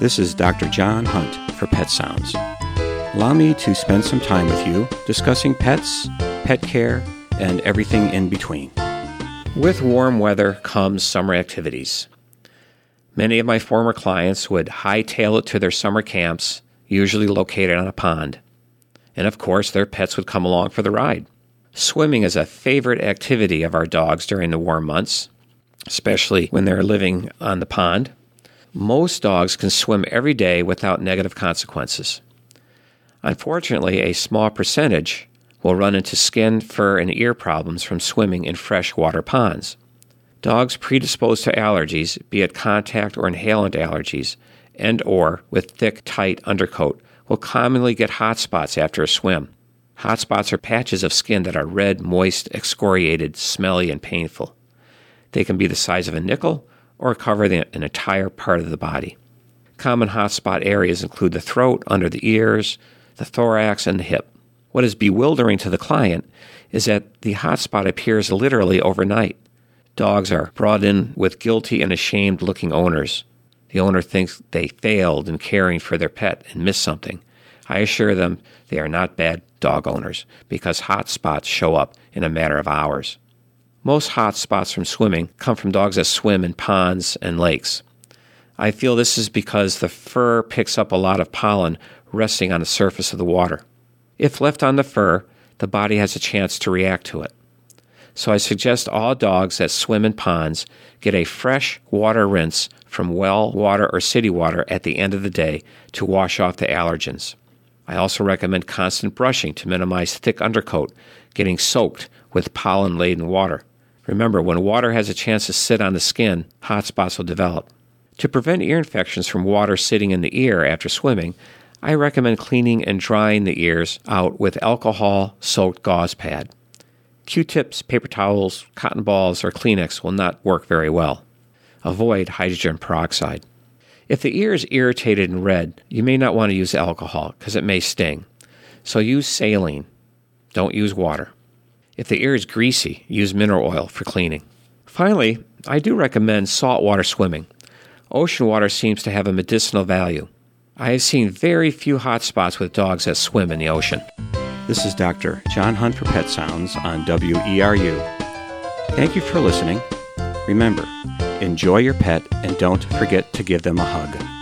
This is Dr. John Hunt for Pet Sounds. Allow me to spend some time with you discussing pets, pet care, and everything in between. With warm weather comes summer activities. Many of my former clients would hightail it to their summer camps, usually located on a pond. And of course, their pets would come along for the ride. Swimming is a favorite activity of our dogs during the warm months, especially when they're living on the pond. Most dogs can swim every day without negative consequences. Unfortunately, a small percentage will run into skin, fur, and ear problems from swimming in freshwater ponds. Dogs predisposed to allergies, be it contact or inhalant allergies, and or with thick, tight undercoat, will commonly get hot spots after a swim. Hot spots are patches of skin that are red, moist, excoriated, smelly, and painful. They can be the size of a nickel or cover the, an entire part of the body. Common hotspot areas include the throat, under the ears, the thorax, and the hip. What is bewildering to the client is that the hotspot appears literally overnight. Dogs are brought in with guilty and ashamed looking owners. The owner thinks they failed in caring for their pet and missed something. I assure them they are not bad dog owners because hot spots show up in a matter of hours. Most hot spots from swimming come from dogs that swim in ponds and lakes. I feel this is because the fur picks up a lot of pollen resting on the surface of the water. If left on the fur, the body has a chance to react to it. So I suggest all dogs that swim in ponds get a fresh water rinse from well water or city water at the end of the day to wash off the allergens. I also recommend constant brushing to minimize thick undercoat getting soaked with pollen laden water. Remember, when water has a chance to sit on the skin, hot spots will develop. To prevent ear infections from water sitting in the ear after swimming, I recommend cleaning and drying the ears out with alcohol soaked gauze pad. Q tips, paper towels, cotton balls, or Kleenex will not work very well. Avoid hydrogen peroxide. If the ear is irritated and red, you may not want to use alcohol because it may sting. So use saline. Don't use water. If the ear is greasy, use mineral oil for cleaning. Finally, I do recommend saltwater swimming. Ocean water seems to have a medicinal value. I have seen very few hot spots with dogs that swim in the ocean. This is Dr. John Hunt for Pet Sounds on WERU. Thank you for listening. Remember, enjoy your pet and don't forget to give them a hug.